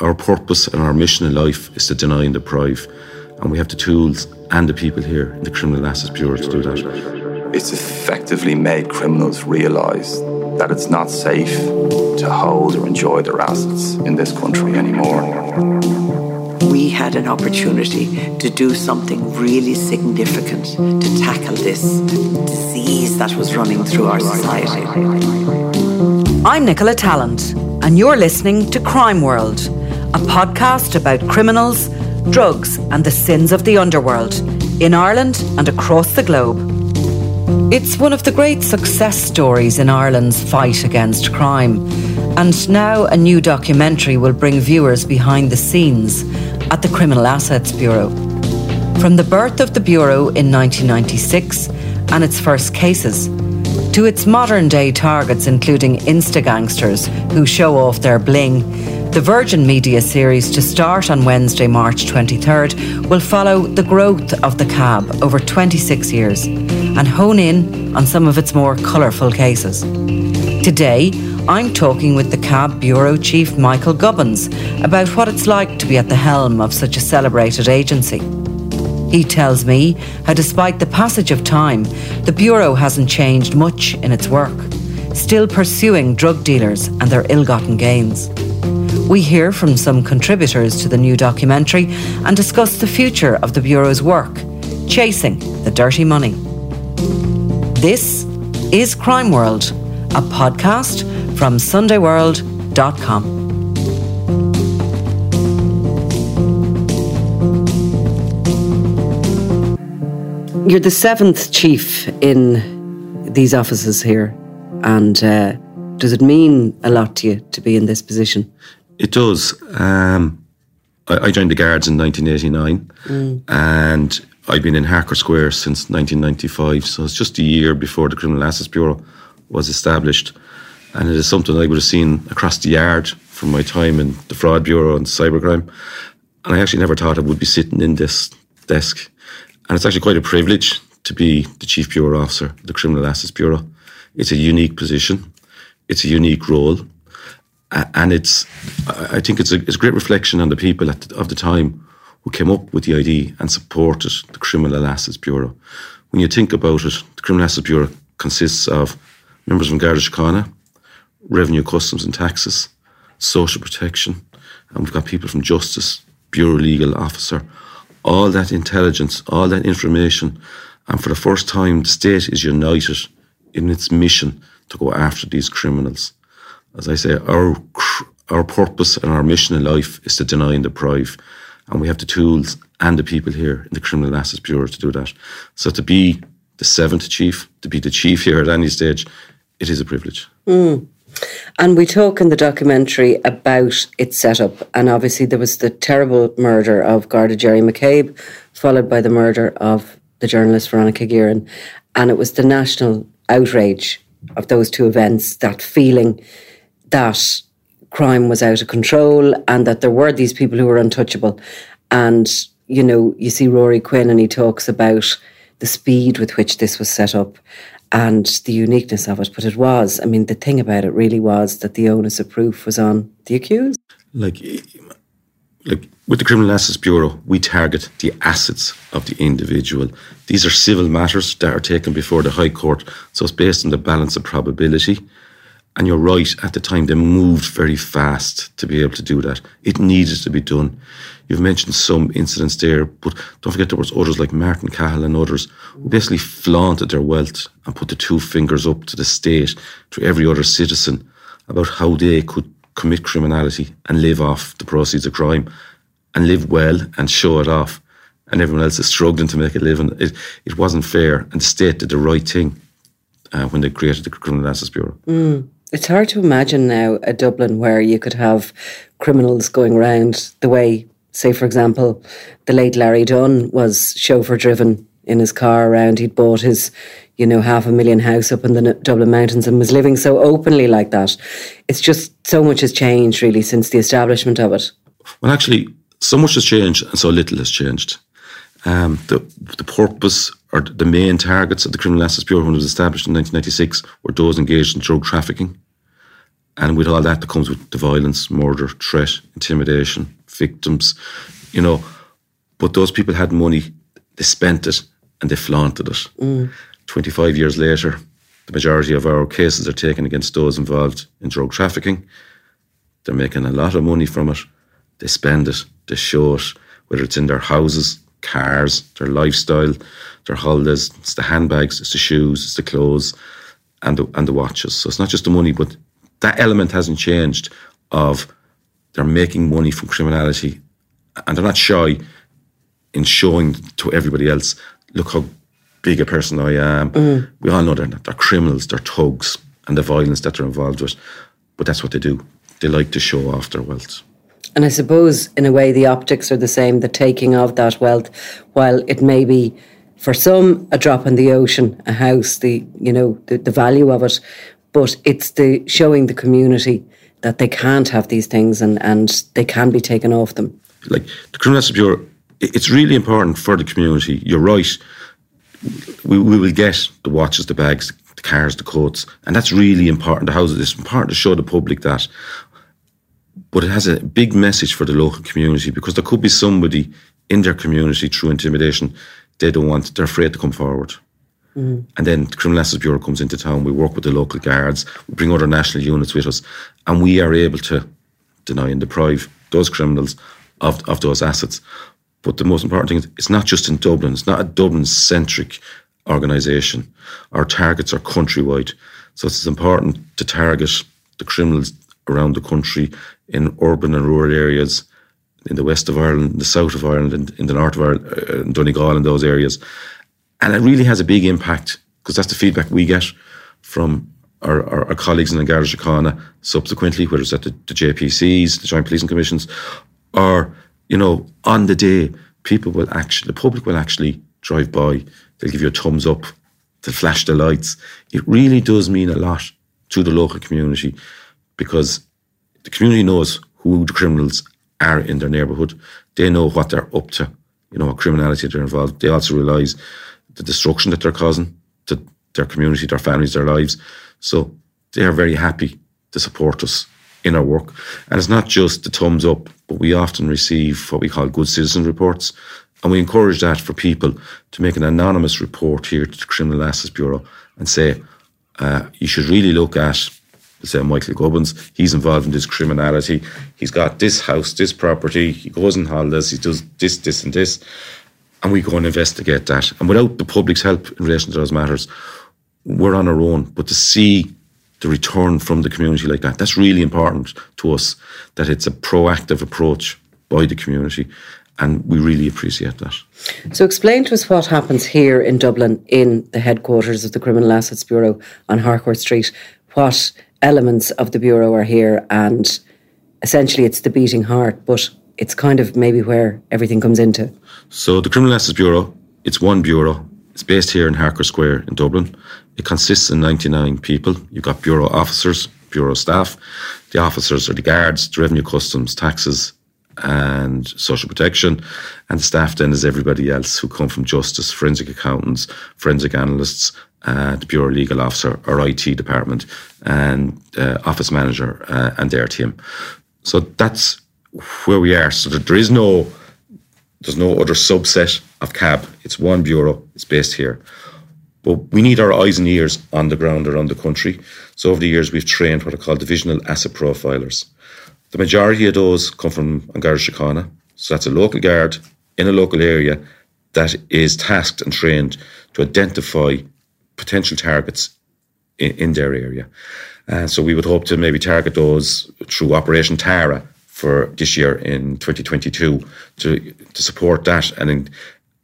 our purpose and our mission in life is to deny and deprive. And we have the tools and the people here in the Criminal Assets Bureau to do that. It's effectively made criminals realise that it's not safe to hold or enjoy their assets in this country anymore. We had an opportunity to do something really significant to tackle this disease that was running through our society. I'm Nicola Tallant, and you're listening to Crime World a podcast about criminals, drugs, and the sins of the underworld in Ireland and across the globe. It's one of the great success stories in Ireland's fight against crime, and now a new documentary will bring viewers behind the scenes at the Criminal Assets Bureau. From the birth of the Bureau in 1996 and its first cases, to its modern day targets, including insta gangsters who show off their bling the Virgin Media series to start on Wednesday, March 23rd, will follow the growth of the cab over 26 years and hone in on some of its more colourful cases. Today, I'm talking with the Cab Bureau Chief Michael Gubbins about what it's like to be at the helm of such a celebrated agency. He tells me how, despite the passage of time, the Bureau hasn't changed much in its work, still pursuing drug dealers and their ill gotten gains. We hear from some contributors to the new documentary and discuss the future of the Bureau's work, chasing the dirty money. This is Crime World, a podcast from SundayWorld.com. You're the seventh chief in these offices here, and uh, does it mean a lot to you to be in this position? It does. Um, I, I, joined the Guards in 1989 mm. and I've been in Harcourt Square since 1995. So it's just a year before the Criminal Assets Bureau was established. And it is something I would have seen across the yard from my time in the Fraud Bureau and cybercrime. And I actually never thought I would be sitting in this desk. And it's actually quite a privilege to be the Chief Bureau Officer the Criminal Assets Bureau. It's a unique position, it's a unique role and it's I think it's a, it's a great reflection on the people the, of the time who came up with the idea and supported the Criminal Assets Bureau. When you think about it, the Criminal Assets Bureau consists of members from Garda Síochána, Revenue, Customs and Taxes, Social Protection, and we've got people from Justice, Bureau Legal Officer, all that intelligence, all that information. And for the first time, the state is united in its mission to go after these criminals as I say, our our purpose and our mission in life is to deny and deprive, and we have the tools and the people here in the Criminal Assets Bureau to do that. So to be the seventh chief, to be the chief here at any stage, it is a privilege. Mm. And we talk in the documentary about its setup, and obviously there was the terrible murder of Garda Jerry McCabe, followed by the murder of the journalist Veronica Guerin, and it was the national outrage of those two events, that feeling that crime was out of control and that there were these people who were untouchable. And, you know, you see Ruairi Quinn and he talks about the speed with which this was set up and the uniqueness of it. But it was, I mean, the thing about it really was that the onus of proof was on the accused. Like, like with the Criminal Assets Bureau, we target the assets of the individual. These are civil matters that are taken before the High Court, so it's based on the balance of probability. And you're right, at the time they moved very fast to be able to do that. It needed to be done. You've mentioned some incidents there, but don't forget there was others like Martin Cahill and others who basically flaunted their wealth and put the two fingers up to the state, to every other citizen, about how they could commit criminality and live off the proceeds of crime and live well and show it off. And everyone else is struggling to make a living. It, it wasn't fair. And the state did the right thing uh, when they created the Criminal Assets Bureau. Mm. It's hard to imagine now a Dublin where you could have criminals going around the way, say, for example, the late Larry Dunne was chauffeur driven in his car around. He'd bought his, you know, half a million house up in the Dublin Mountains and was living so openly like that. It's just so much has changed really since the establishment of it. Well, actually, so much has changed and so little has changed. Um, the the purpose or the main targets of the Criminal Assets Bureau when it was established in 1996 were those engaged in drug trafficking And with all that, that comes with the violence, murder, threat, intimidation, victims, you know. But those people had money, they spent it, and they flaunted it. Mm. 25 years later, the majority of our cases are taken against those involved in drug trafficking. They're making a lot of money from it. They spend it, they show it, whether it's in their houses, cars, their lifestyle, their holidays, it's the handbags, it's the shoes, it's the clothes, and the, and the watches. So it's not just the money, but that element hasn't changed of they're making money from criminality and they're not shy in showing to everybody else, look how big a person I am. Mm. We all know they're not, they're criminals, they're thugs, and the violence that they're involved with. But that's what they do. They like to show off their wealth. And I suppose, in a way, the optics are the same, the taking of that wealth, while it may be for some a drop in the ocean, a house, the you know the, the value of it, but it's the showing the community that they can't have these things and and they can be taken off them. Like the Criminal Bureau, it's really important for the community. You're right. We, we will get the watches, the bags, the cars, the coats, and that's really important. The houses, it's important to show the public that but it has a big message for the local community because there could be somebody in their community through intimidation they don't want, they're afraid to come forward. Mm. And then the Criminal Justice Bureau comes into town. We work with the local guards. We bring other national units with us, and we are able to deny and deprive those criminals of, of those assets. But the most important thing is it's not just in Dublin. It's not a Dublin-centric organisation. Our targets are countrywide, so it's important to target the criminals around the country in urban and rural areas, in the west of Ireland, the south of Ireland, and in the north of Ireland, uh, in Donegal, and those areas. And it really has a big impact because that's the feedback we get from our, our, our colleagues in the Garda Síochána subsequently, whether it's at the, the JPCs, the Joint Policing Commissions, or, you know, on the day, people will actually, the public will actually drive by, they'll give you a thumbs up, they'll flash the lights. It really does mean a lot to the local community because the community knows who the criminals are in their neighbourhood. They know what they're up to, you know, what criminality they're involved. They also realise the destruction that they're causing to their community, their families, their lives. So they are very happy to support us in our work. And it's not just the thumbs up, but we often receive what we call good citizen reports. And we encourage that for people to make an anonymous report here to the Criminal Assets Bureau and say, uh, you should really look at say Michael Gubbins, he's involved in this criminality. He's got this house, this property. He goes on holidays. He does this, this, and this, and we go and investigate that. And without the public's help in relation to those matters, we're on our own. But to see the return from the community like that, that's really important to us. That it's a proactive approach by the community. And we really appreciate that. So, explain to us what happens here in Dublin in the headquarters of the Criminal Assets Bureau on Harcourt Street. What elements of the Bureau are here, and essentially it's the beating heart, but it's kind of maybe where everything comes into. So, the Criminal Justice Bureau, it's one bureau. It's based here in Harcourt Square in Dublin. It consists of 99 people. You've got bureau officers, bureau staff. The officers are the guards, the revenue customs, taxes, and social protection. And the staff then is everybody else who come from justice, forensic accountants, forensic analysts, uh, the Bureau Legal Officer or IT department, and uh, Office Manager uh, and their team. So that's where we are. So there is no there's no other subset of CAB. It's one bureau. It's based here. But we need our eyes and ears on the ground around the country. So over the years, we've trained what are called divisional asset profilers. The majority of those come from Garda Síochána. So that's a local guard in a local area that is tasked and trained to identify potential targets in, in their area. Uh, so we would hope to maybe target those through Operation Tara for this year in 2022 to to support that and in,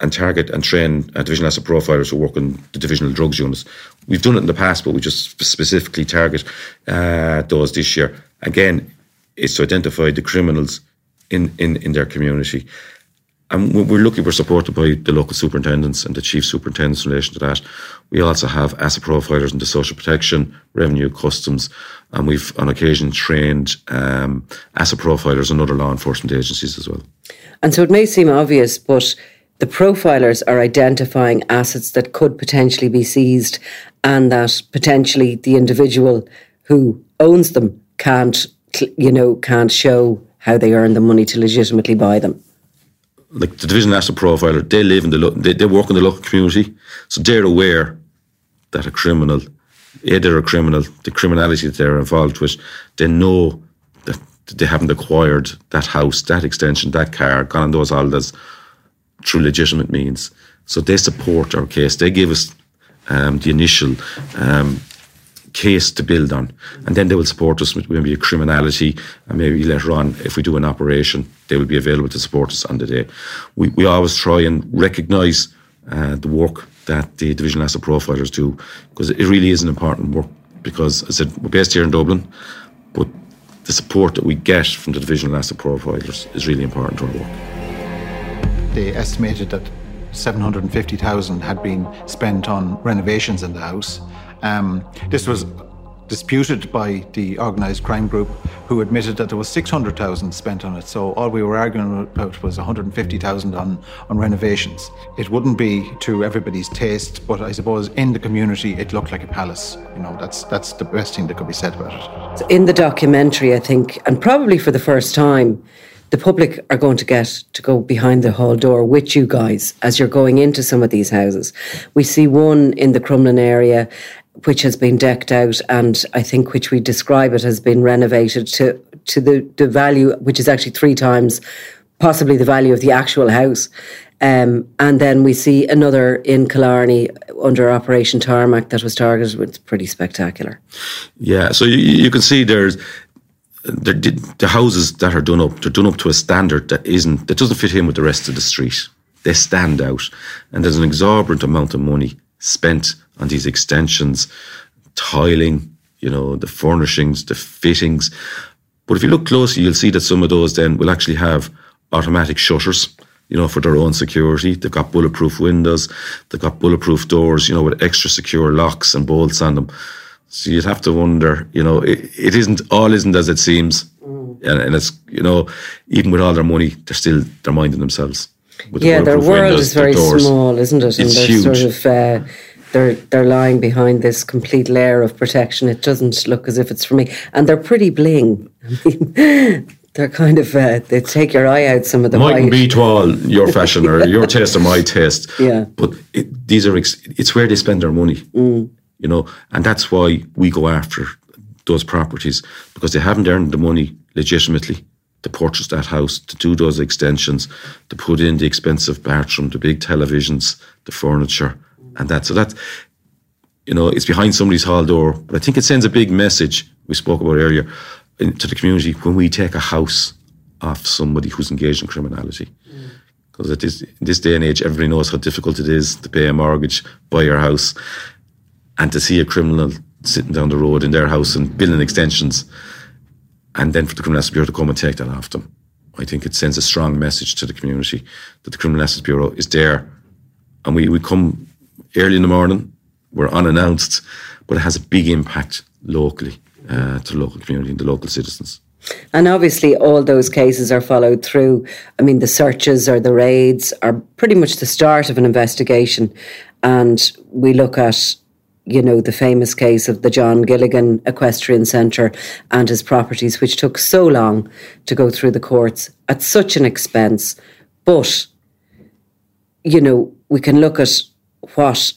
and target and train uh, divisional asset profilers who work in the divisional drugs units. We've done it in the past, but we just specifically target uh, those this year. Again, it's to identify the criminals in, in, in their community and we're lucky we're supported by the local superintendents and the chief superintendents in relation to that. We also have asset profilers in the social protection, revenue, customs, and we've on occasion trained um, asset profilers and other law enforcement agencies as well. And so it may seem obvious, but the profilers are identifying assets that could potentially be seized and that potentially the individual who owns them can't, you know, can't show how they earn the money to legitimately buy them. Like the Division Asset Profiler, they live in the, they, they work in the local community, so they're aware that a criminal, yeah, they're a criminal, the criminality that they're involved with, they know that they haven't acquired that house, that extension, that car, gone on those holidays through legitimate means. So they support our case. They give us um, the initial um, case to build on. And then they will support us with maybe a criminality and maybe later on, if we do an operation, they will be available to support us on the day. We, we always try and recognise uh, the work that the division asset profilers do because it really is an important work because as I said, we're based here in Dublin, but the support that we get from the divisional asset profilers is really important to our work. They estimated that 750,000 had been spent on renovations in the house. Um, this was disputed by the organised crime group, who admitted that there was 600,000 spent on it. So all we were arguing about was 150,000 on, on renovations. It wouldn't be to everybody's taste, but I suppose in the community it looked like a palace. You know, that's that's the best thing that could be said about it. In the documentary, I think, and probably for the first time, the public are going to get to go behind the hall door with you guys as you're going into some of these houses. We see one in the Crumlin area which has been decked out and I think which we describe it has been renovated to to the, the value which is actually three times possibly the value of the actual house. Um, and then we see another in Killarney under Operation Tarmac that was targeted. It's pretty spectacular. Yeah, so you, you can see there's the, the houses that are done up, they're done up to a standard that isn't, that doesn't fit in with the rest of the street. They stand out, and there's an exorbitant amount of money spent on these extensions, tiling, you know, the furnishings, the fittings. But if you look closely, you'll see that some of those then will actually have automatic shutters, you know, for their own security. They've got bulletproof windows, they've got bulletproof doors, you know, with extra secure locks and bolts on them. So you'd have to wonder, you know, it, it isn't all isn't as it seems, mm. and, and, it's you know, even with all their money, they're still they're minding themselves. yeah, their world windows, is very small, isn't it? And it's they're huge. sort of uh, they're they're lying behind this complete layer of protection. It doesn't look as if it's for me, and they're pretty bling. I mean, they're kind of uh, they take your eye out. Some of them mightn't be to all your fashion or your taste or my taste. Yeah, but it, these are ex- it's where they spend their money. Mm you know, and that's why we go after those properties because they haven't earned the money legitimately to purchase that house, to do those extensions, to put in the expensive bathroom, the big televisions, the furniture, and that. So that, you know, it's behind somebody's hall door. But I think it sends a big message we spoke about earlier to the community when we take a house off somebody who's engaged in criminality. Because mm. at this, this day and age, everybody knows how difficult it is to pay a mortgage, buy your house and to see a criminal sitting down the road in their house and building extensions, and then for the Criminal Justice Bureau to come and take that off them, I think it sends a strong message to the community that the Criminal Justice Bureau is there, and we, we come early in the morning, we're unannounced, but it has a big impact locally uh, to the local community and the local citizens. And obviously, all those cases are followed through. I mean, the searches or the raids are pretty much the start of an investigation. And we look at you know, the famous case of the John Gilligan Equestrian Centre and his properties, which took so long to go through the courts at such an expense. But, you know, we can look at what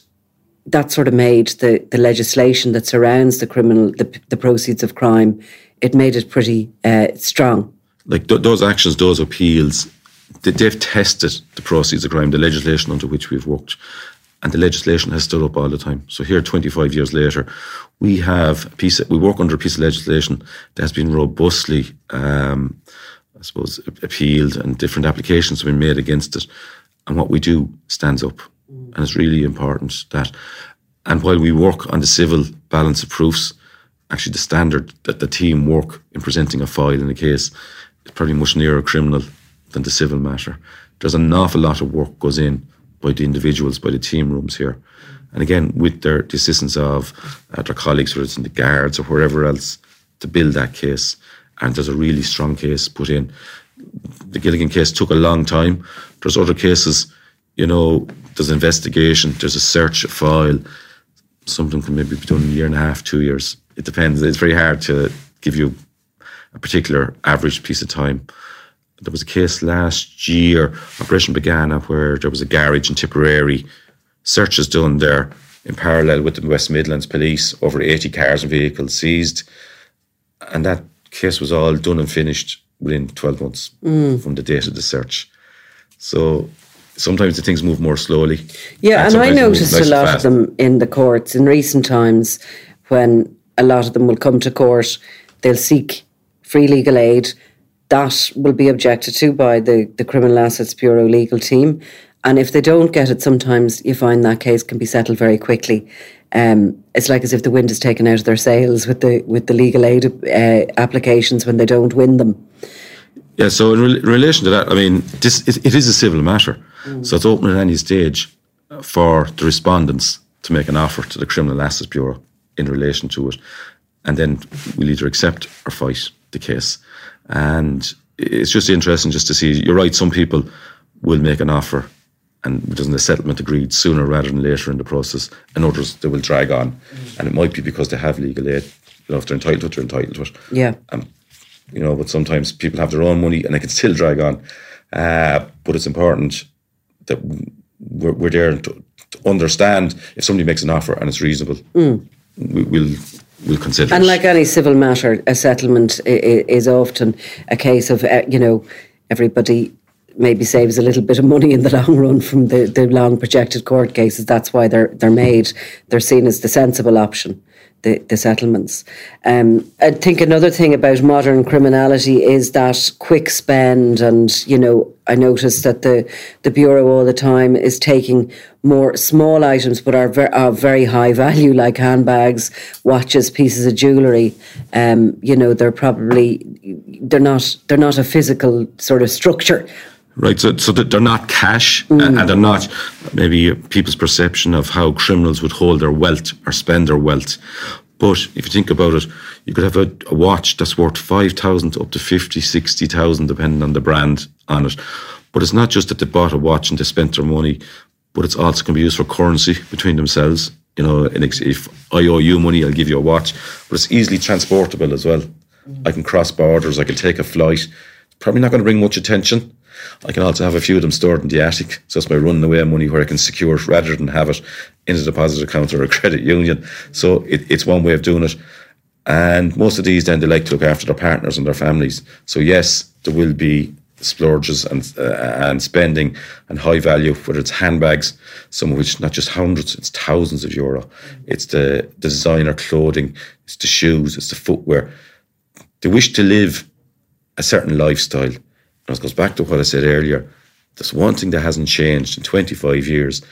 that sort of made the, the legislation that surrounds the criminal, the, the proceeds of crime, it made it pretty uh, strong. Like th- those actions, those appeals, they, they've tested the proceeds of crime, the legislation under which we've worked and the legislation has stood up all the time. So here, 25 years later, we have a piece. Of, we work under a piece of legislation that has been robustly, um, I suppose, appealed, and different applications have been made against it. And what we do stands up. And it's really important that. And while we work on the civil balance of proofs, actually the standard that the team work in presenting a file in a case is probably much nearer criminal than the civil matter. There's an awful lot of work goes in by the individuals, by the team rooms here. And again, with their the assistance of uh, their colleagues, whether it's in the guards or wherever else, to build that case. And there's a really strong case put in. The Gilligan case took a long time. There's other cases, you know, there's investigation, there's a search, a file. Something can maybe be done in a year and a half, two years. It depends. It's very hard to give you a particular average piece of time. There was a case last year, Operation Begana, where there was a garage in Tipperary, searches done there in parallel with the West Midlands Police, over 80 cars and vehicles seized. And that case was all done and finished within 12 months mm. from the date of the search. So sometimes the things move more slowly. Yeah, and, I they move noticed nice a and lot of them in the courts in recent times when a lot of them will come to court, they'll seek free legal aid. That will be objected to by the, the Criminal Assets Bureau legal team. And if they don't get it, sometimes you find that case can be settled very quickly. Um, it's like as if the wind is taken out of their sails with the with the legal aid uh, applications when they don't win them. Yeah, so in, in relation to that, I mean, this it, it is a civil matter, Mm. so it's open at any stage for the respondents to make an offer to the Criminal Assets Bureau in relation to it, and then we'll either accept or fight the case. And it's just interesting just to see. You're right. Some people will make an offer, and doesn't a settlement agreed sooner rather than later in the process, and others they will drag on, mm. and it might be because they have legal aid. You know, if they're entitled to it, they're entitled to it Yeah. Um, you know, but sometimes people have their own money and they can still drag on. Uh, but it's important that we're, we're there to, to understand if somebody makes an offer and it's reasonable, we, we'll we'll consider And it. like any civil matter, a settlement is often a case of, uh, you know, everybody maybe saves a little bit of money in the long run from the, the long projected court cases. That's why they're they're made. They're seen as the sensible option, the, the settlements. Um, I think another thing about modern criminality is that quick spend and, you know, I noticed that the, the Bureau all the time is taking more small items but are ver- of very high value, like handbags, watches, pieces of jewellery. Um, you know, they're probably they're not they're not a physical sort of structure. Right, so, so that they're not cash a- and they're not maybe people's perception of how criminals would hold their wealth or spend their wealth. But if you think about it, you could have a, a watch that's worth 5,000 up to 50, 60,000, depending on the brand on it. But it's not just that they bought a watch and they spent their money, but it's also can be used for currency between themselves. You know, and if I owe you money, I'll give you a watch. But it's easily transportable as well. Mm. I can cross borders, I can take a flight. Probably not going to bring much attention. I can also have a few of them stored in the attic. So it's my running away money where I can secure it rather than have it in a deposit account or a credit union. So it, it's one way of doing it. And most of these then they like to look after their partners and their families. So yes, there will be splurges and uh, and spending and high value, whether it's handbags, some of which not just hundreds, it's thousands of euro. It's the designer clothing, it's the shoes, it's the footwear. They wish to live a certain lifestyle. And it goes back to what I said earlier. There's one thing that hasn't changed in 25 years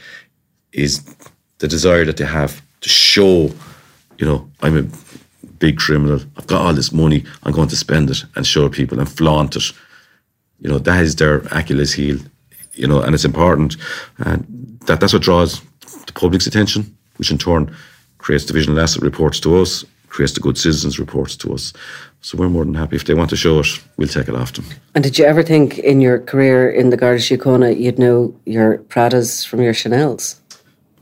is the desire that they have to show, you know, I'm a big criminal. I've got all this money. I'm going to spend it and show people and flaunt it. You know, that is their Achilles heel, you know, and it's important. And that, that's what draws the public's attention, which in turn creates division. divisional asset reports to us, creates the good citizens reports to us. So we're more than happy. If they want to show it, we'll take it off them. And did you ever think in your career in the Garda Síochána you'd know your Pradas from your Chanels?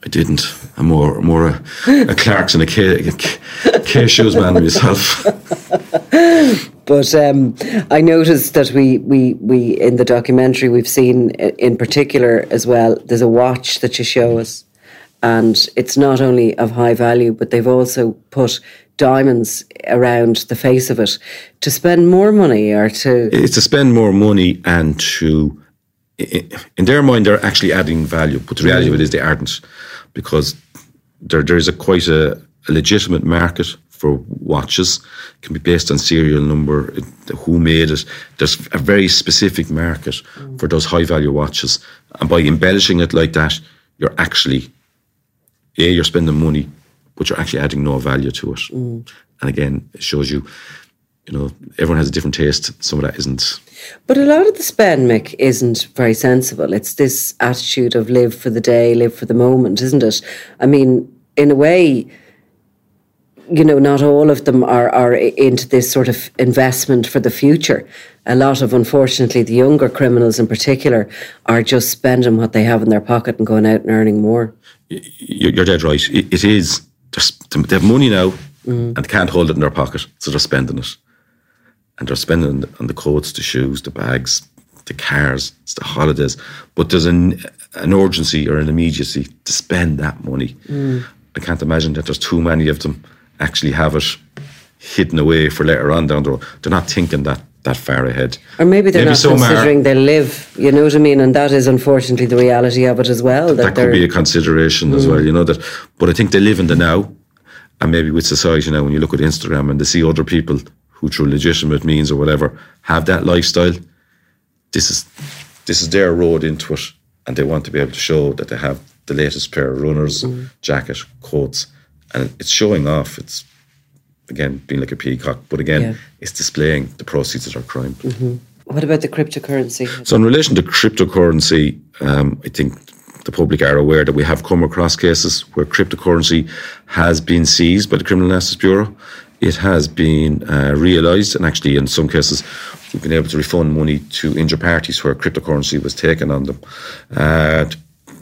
I didn't. I'm more more a, a Clarks and a K, a K, shoes man myself. But um, I noticed that we, we, we in the documentary we've seen in particular as well. There's a watch that you show us, and it's not only of high value, but they've also put diamonds around the face of it to spend more money or to It's to spend more money and to, in their mind, they're actually adding value. But the reality of it is they aren't, because there there is a quite a, a legitimate market for watches. It can be based on serial number, who made it. There's a very specific market for those high value watches, and by embellishing it like that, you're actually yeah, you're spending money, but you're actually adding no value to it. Mm. And again, it shows you, you know, everyone has a different taste. Some of that isn't. But a lot of the spend, Mick, isn't very sensible. It's this attitude of live for the day, live for the moment, isn't it? I mean, in a way, you know, not all of them are, are into this sort of investment for the future. A lot of, unfortunately, the younger criminals in particular are just spending what they have in their pocket and going out and earning more. You're, dead right. It is. They have money now, mm. and can't hold it in their pocket, so they're spending it. and they're spending on the, on the coats, the shoes, the bags, the cars, it's the holidays. But there's an an urgency or an immediacy to spend that money. Mm. I can't imagine that there's too many of them actually have it hidden away for later on down the road. They're not thinking that that far ahead. Or maybe they're not some are. considering they live. You know what I mean? And that is unfortunately the reality of it as well. That, that could be a consideration as mm. well, you know that. But I think they live in the now, and maybe with society now, when you look at Instagram and they see other people who, through legitimate means or whatever, have that lifestyle. This is this is their road into it, and they want to be able to show that they have the latest pair of runners, mm. jacket, coats, and it's showing off. It's again being like a peacock, but again, Yeah. it's displaying the proceeds of our crime. what about the cryptocurrency? So, in relation to cryptocurrency, um, I think the public are aware that we have come across cases where cryptocurrency has been seized by the Criminal Justice Bureau. It has been uh, realised, and actually, in some cases, we've been able to refund money to injured parties where cryptocurrency was taken on them. Uh,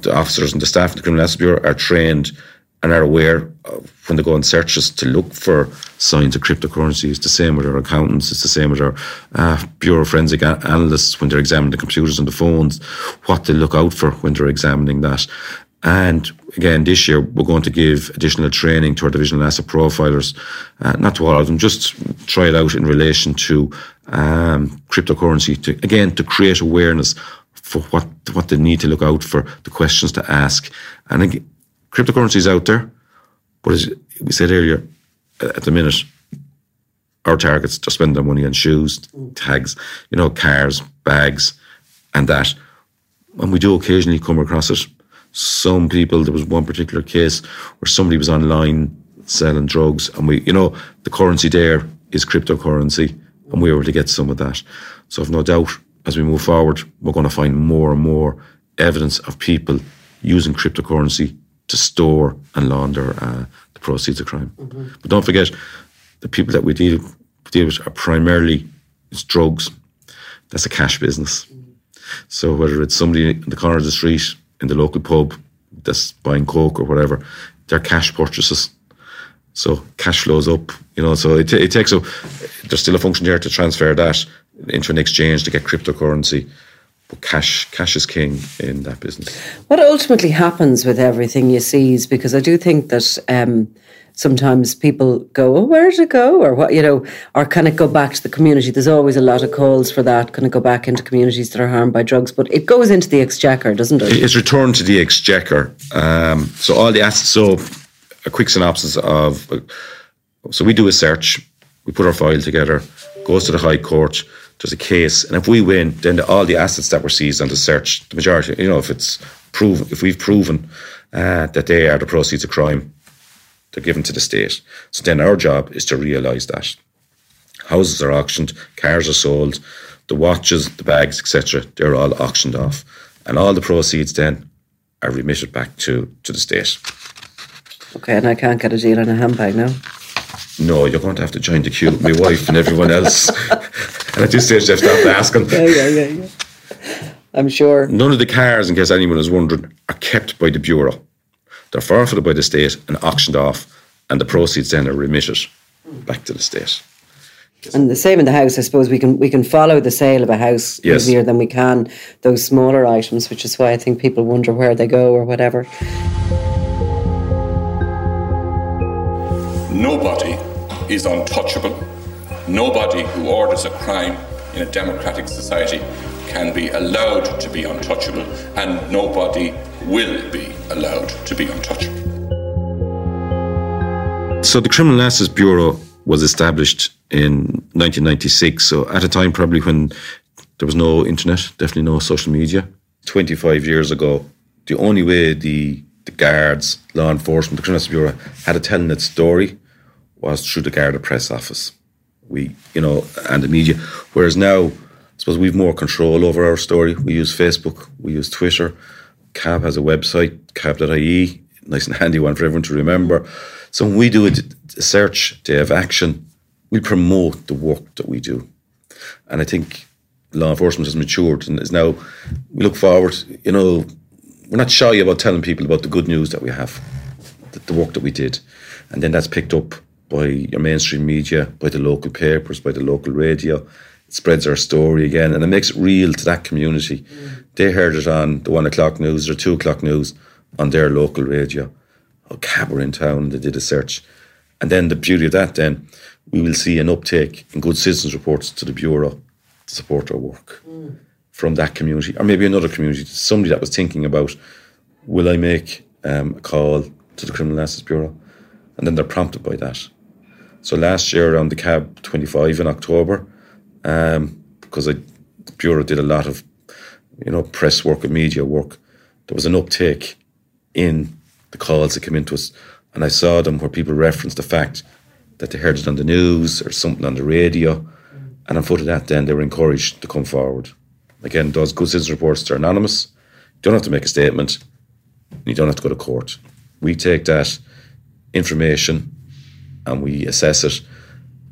the officers and the staff of the Criminal Justice Bureau are trained and are aware of when they go on searches to look for signs of cryptocurrency. It's the same with our accountants, it's the same with our uh, Bureau forensic analysts when they're examining the computers and the phones, what they look out for when they're examining that. And again, this year we're going to give additional training to our divisional asset profilers, uh, not to all of them, just try it out in relation to um, cryptocurrency to again to create awareness for what what they need to look out for, the questions to ask, and cryptocurrency is out there, but as we said earlier, uh, at the minute, our targets are spending their money on shoes, tags, you know, cars, bags, and that. And we do occasionally come across it. Some people, there was one particular case where somebody was online selling drugs, and we, you know, the currency there is cryptocurrency, and we were able to get some of that. So, I've no doubt as we move forward, we're going to find more and more evidence of people using cryptocurrency to store and launder uh, the proceeds of crime. But don't forget, the people that we deal, deal with are primarily it's drugs. That's a cash business. So whether it's somebody in the corner of the street, in the local pub, that's buying coke or whatever, they're cash purchases. So cash flows up, you know. So it, it takes a. There's still a function there to transfer that into an exchange to get cryptocurrency, but cash cash is king in that business. What ultimately happens with everything you seize? Because I do think that um, sometimes people go, "Oh, where did it go?" or what, you know, or can it go back to the community? There's always a lot of calls for that. Can it go back into communities that are harmed by drugs? But it goes into the exchequer, doesn't it? It's returned to the exchequer. Um, so all the assets. So a quick synopsis of. So we do a search. We put our file together. Goes to the High Court. There's a case, and if we win, then the, all the assets that were seized on the search, the majority, you know, if it's proven, if we've proven uh, that they are the proceeds of crime, they're given to the state. So then our job is to realise that. Houses are auctioned, cars are sold, the watches, the bags, etc. They're all auctioned off, and all the proceeds then are remitted back to to the state. Okay, and I can't get a deal on a handbag now. No, you're going to have to join the queue with my wife and everyone else. and at this stage, they've stopped asking. Yeah, yeah, yeah, yeah. I'm sure. None of the cars, in case anyone is wondering, are kept by the bureau. They're forfeited by the state and auctioned off, and the proceeds then are remitted back to the state. And the same in the house, I suppose we can we can follow the sale of a house Yes. easier than we can those smaller items, which is why I think people wonder where they go or whatever. Nobody is untouchable. Nobody who orders a crime in a democratic society can be allowed to be untouchable, and nobody will be allowed to be untouchable. So the Criminal Justice Bureau was established in 1996. So at a time probably when there was no internet, definitely no social media. 25 years ago, the only way the the guards, law enforcement, the Criminal Justice Bureau had of telling its story was through the Garda press office. We, you know, and the media. Whereas now, I suppose we've more control over our story. We use Facebook, we use Twitter. CAB has a website, cab.ie, nice and handy one for everyone to remember. So when we do a, search, day of action, we promote the work that we do. And I think law enforcement has matured and is now, we look forward, you know, we're not shy about telling people about the good news that we have, the, the work that we did. And then that's picked up by your mainstream media, by the local papers, by the local radio. It spreads our story again and it makes it real to that community. Mm. They heard it on the one o'clock news or two o'clock news on their local radio. Oh, cab were in town, they did a search. And then the beauty of that, then, we will see an uptake in good citizens reports to the Bureau to support our work mm. from that community, or maybe another community, somebody that was thinking about, will I make um, a call to the Criminal Justice Bureau? And then they're prompted by that. So last year around the cab 25 in October, um, because I, the Bureau did a lot of, you know, press work and media work, there was an uptake in the calls that came into us. And I saw them where people referenced the fact that they heard it on the news or something on the radio. And on foot of that, then they were encouraged to come forward. Again, those good citizens reports are anonymous. You don't have to make a statement. You don't have to go to court. We take that information and we assess it.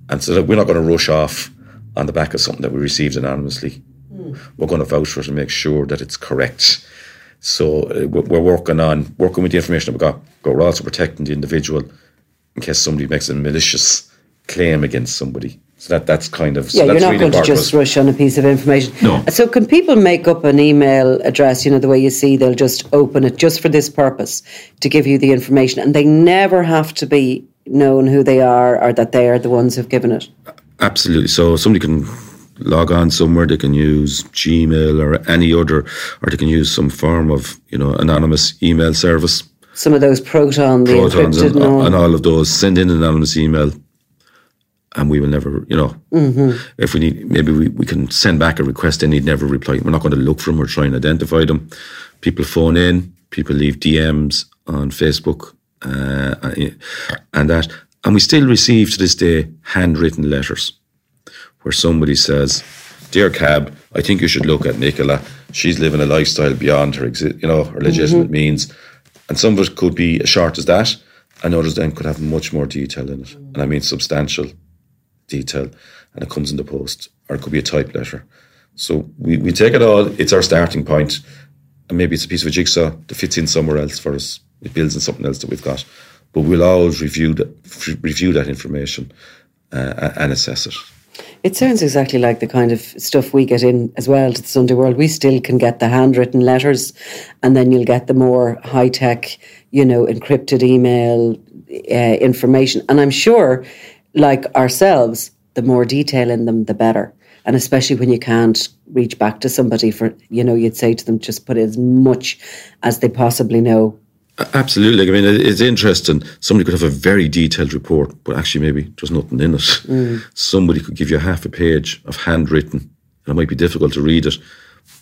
And so that we're not going to rush off on the back of something that we received anonymously. Mm. We're going to vouch for it and make sure that it's correct. So uh, we're working on working with the information that we got, but we're also protecting the individual in case somebody makes a malicious claim against somebody. So that that's kind of yeah. So you're not really going to just rush on a piece of information. No. So can people make up an email address? You know the way you see they'll just open it just for this purpose to give you the information, and they never have to be known who they are or that they are the ones who've given it. Absolutely. So somebody can log on somewhere. They can use Gmail or any other, or they can use some form of you know anonymous email service. Some of those Proton, the Protons and, and all. and all of those. Send in an anonymous email, and we will never, you know, Mm-hmm. if we need, maybe we, we can send back a request and he'd never reply. We're not going to look for them or try and identify them. People phone in, people leave DMs on Facebook, uh, and that. And we still receive to this day handwritten letters where somebody says, Dear Cab, I think you should look at Nicola. She's living a lifestyle beyond her, exi- you know, her legitimate means. And some of it could be as short as that, and others then could have much more detail in it. And I mean substantial detail. And it comes in the post, or it could be a type letter. So we, we take it all, it's our starting point, and maybe it's a piece of a jigsaw that fits in somewhere else for us. It builds on something else that we've got. But we'll always review that, review that information uh, and assess it. It sounds exactly like the kind of stuff we get in as well to the Sunday World. We still can get the handwritten letters, and then you'll get the more high tech, you know, encrypted email uh, information. And I'm sure, like ourselves, the more detail in them, the better. And especially when you can't reach back to somebody for, you know, you'd say to them, just put as much as they possibly know Absolutely. I mean, it's interesting. Somebody could have a very detailed report, but actually, maybe there's nothing in it. Mm. Somebody could give you half a page of handwritten, and it might be difficult to read it,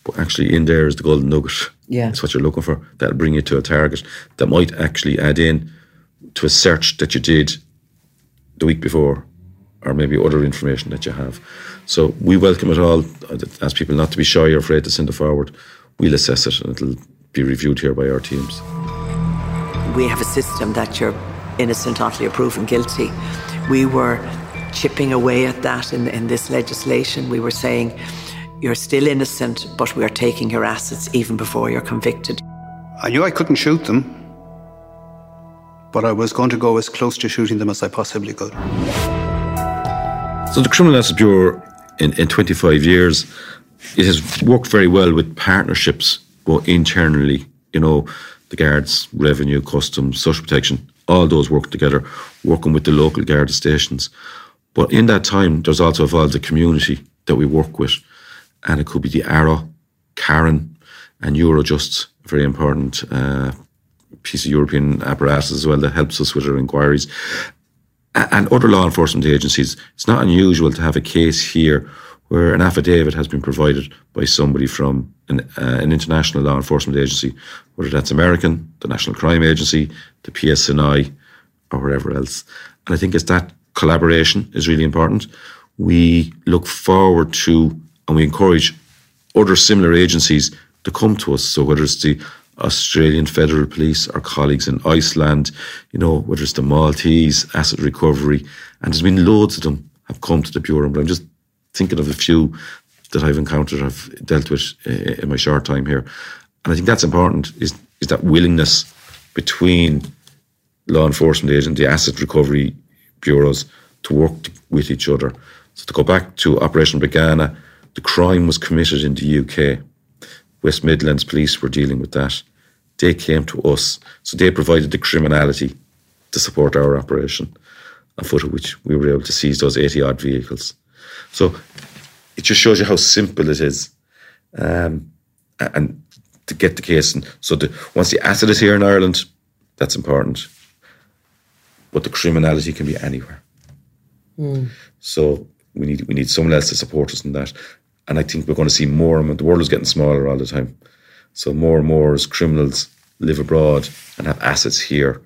but actually, in there is the golden nugget. Yeah. That's what you're looking for. That'll bring you to a target that might actually add in to a search that you did the week before, or maybe other information that you have. So we welcome it all. Ask people not to be shy or afraid to send it forward. We'll assess it, and it'll be reviewed here by our teams. We have a system that you're innocent until you're proven guilty. We were chipping away at that in, in this legislation. We were saying you're still innocent, but we are taking your assets even before you're convicted. I knew I couldn't shoot them, but I was going to go as close to shooting them as I possibly could. So the Criminal Justice Bureau, in, in 25 years, it has worked very well with partnerships, both internally, you know, the guards, revenue, customs, social protection, all those work together, working with the local guard stations. But in that time, there's also evolved the community that we work with, and it could be the ARA, CARIN, and Eurojust, a very important uh, piece of European apparatus as well that helps us with our inquiries. And other law enforcement agencies, it's not unusual to have a case here where an affidavit has been provided by somebody from an, uh, an international law enforcement agency, whether that's American, the National Crime Agency, the PSNI, or wherever else. And I think it's that collaboration is really important. We look forward to and we encourage other similar agencies to come to us. So whether it's the Australian Federal Police, our colleagues in Iceland, you know, whether it's the Maltese asset recovery, and there's been loads of them have come to the bureau. But I'm just thinking of a few that I've encountered, I've dealt with uh, in my short time here, and I think that's important. Is is that willingness between law enforcement agent, the asset recovery bureaus to work with each other. So to go back to Operation Brigana, the crime was committed in the UK. West Midlands police were dealing with that. They came to us, so they provided the criminality to support our operation, on foot of which we were able to seize those 80 odd vehicles. So it just shows you how simple it is. Um, and to get the case. And so the, once the asset is here in Ireland, that's important. But the criminality can be anywhere. So we need we need someone else to support us in that. And I think we're going to see more and more. The world is getting smaller all the time. So more and more as criminals live abroad and have assets here.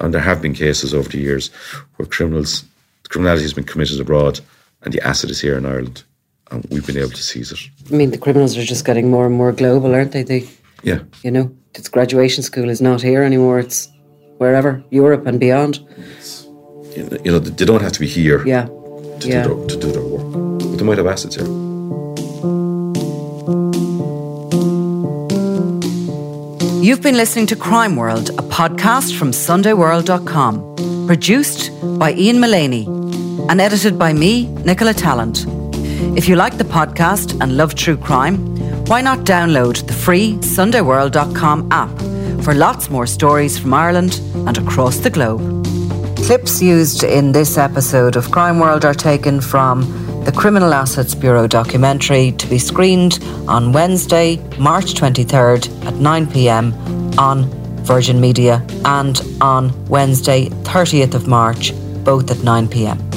And there have been cases over the years where criminals criminality has been committed abroad and the asset is here in Ireland. And we've been able to seize it. I mean, the criminals are just getting more and more global, aren't they? They, Yeah. you know, its graduation school is not here anymore. It's wherever, Europe and beyond. You know- you know, they don't have to be here Yeah. to, yeah. do, their, to do their work. But they might have assets here. You've been listening to Crime World, a podcast from SundayWorld.com, produced by Ian Mullaney and edited by me, Nicola Tallant. If you like the podcast and love true crime, why not download the free SundayWorld.com app for lots more stories from Ireland and across the globe? Clips used in this episode of Crime World are taken from the Criminal Assets Bureau documentary to be screened on Wednesday, March 23rd at 9 pm on Virgin Media and on Wednesday, 30th of March, both at 9 pm.